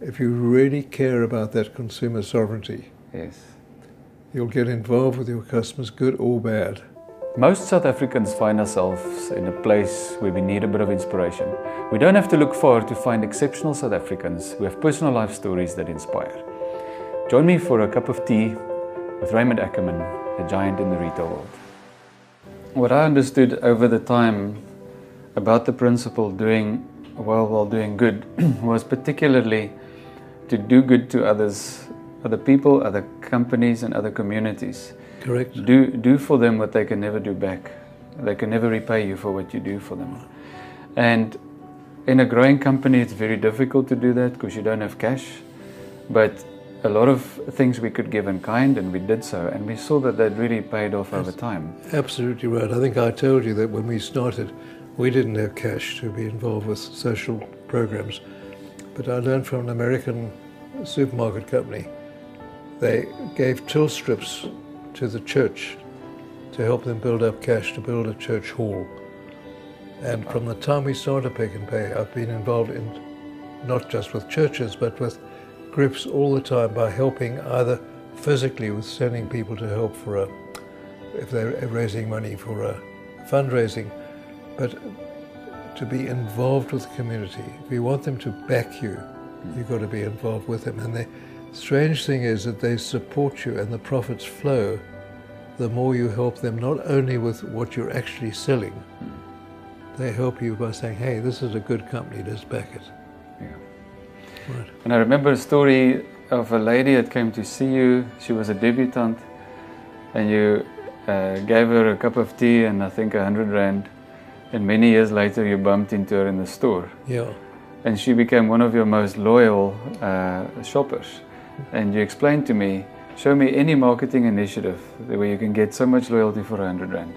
if you really care about that consumer sovereignty, Yes. you'll get involved with your customers, good or bad. Most South Africans find ourselves in a place where we need a bit of inspiration. We don't have to look far to find exceptional South Africans who have personal life stories that inspire. Join me for a cup of tea with Raymond Ackerman, a giant in the retail world. What I understood over the time about the principle doing well while doing good was particularly to do good to others, other people, other companies, and other communities. Correct? Do do for them what they can never do back. They can never repay you for what you do for them. And in a growing company, it's very difficult to do that because you don't have cash. But a lot of things we could give in kind, and we did so, and we saw that that really paid off over time. Absolutely right. I think I told you that when we started, we didn't have cash to be involved with social programs. But I learned from an American supermarket company, they gave till strips to the church to help them build up cash to build a church hall. And from the time we started Pick and Pay, I've been involved in not just with churches, but with groups all the time by helping either physically with sending people to help for a, if they're raising money for a fundraising, but to be involved with the community. If you want them to back you, you've got to be involved with them. And the strange thing is that they support you and the profits flow the more you help them, not only with what you're actually selling, they help you by saying, hey, this is a good company, let's back it. Yeah. Right. And I remember a story of a lady that came to see you. She was a debutante, and you uh, gave her a cup of tea and I think a hundred rand. And many years later, you bumped into her in the store, Yeah. and she became one of your most loyal uh, shoppers. And you explained to me, show me any marketing initiative where you can get so much loyalty for a hundred rand.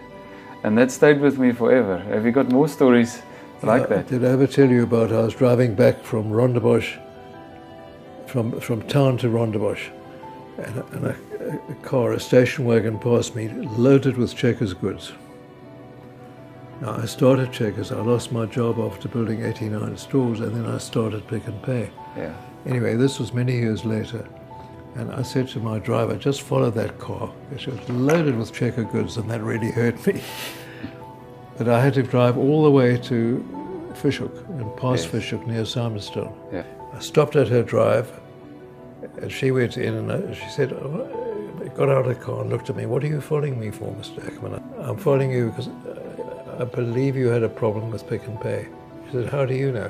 And that stayed with me forever. Have you got more stories like that? Did I ever tell you about I was driving back from Rondebosch, from, from town to Rondebosch, and, a, and a, a car, a station wagon passed me, loaded with Checkers goods. Now, I started Checkers. I lost my job after building 89 stores, and then I started Pick and Pay. Yeah. Anyway, this was many years later. And I said to my driver, just follow that car. It was loaded with checker goods, and that really hurt me. but I had to drive all the way to Fish Hoek and past Yes. Fish Hoek near Simonstown. Yeah. I stopped at her drive, and she went in and she said, oh, got out of the car and looked at me. What are you following me for, Mr. Ackerman? I'm following you because I believe you had a problem with Pick and Pay. She said, How do you know?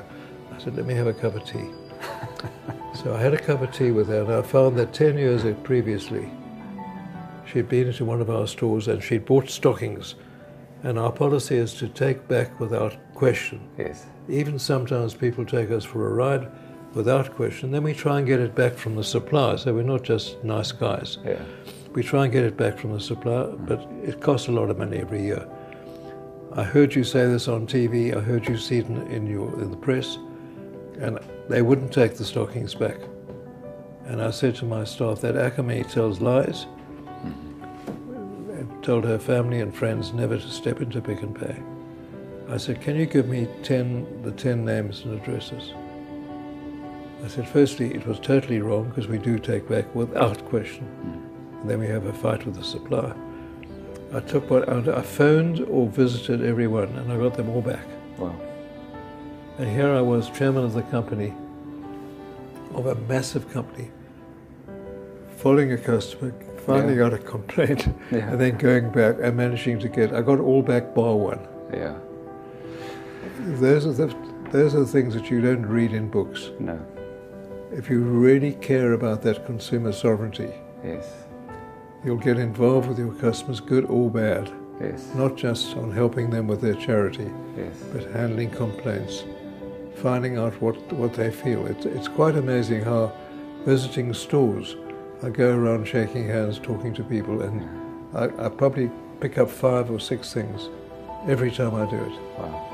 I said, Let me have a cup of tea. so I had a cup of tea with her, and I found that 10 years previously, she'd been into one of our stores and she'd bought stockings. And our policy is to take back without question. Yes. Even sometimes people take us for a ride without question. Then we try and get it back from the supplier. So we're not just nice guys. Yeah. We try and get it back from the supplier, but it costs a lot of money every year. I heard you say this on TV. I heard you see it in, in your in the press, and they wouldn't take the stockings back. And I said to my staff that Acme tells lies. And told her family and friends never to step into Pick and Pay. I said, "Can you give me ten the ten names and addresses?" I said, firstly, it was totally wrong because we do take back without question. And then we have a fight with the supplier. I took what I phoned or visited everyone and I got them all back. Wow. And here I was, chairman of the company, of a massive company, following a customer, finding out a complaint, Yeah. and then going back and managing to get, I got all back bar one. Yeah. Those are the, those are the things that you don't read in books. No. If you really care about that consumer sovereignty, Yes. You'll get involved with your customers, good or bad, Yes. not just on helping them with their charity, Yes. but handling complaints, finding out what, what they feel. It's, it's quite amazing how visiting stores, I go around shaking hands, talking to people, and I, I probably pick up five or six things every time I do it. Wow.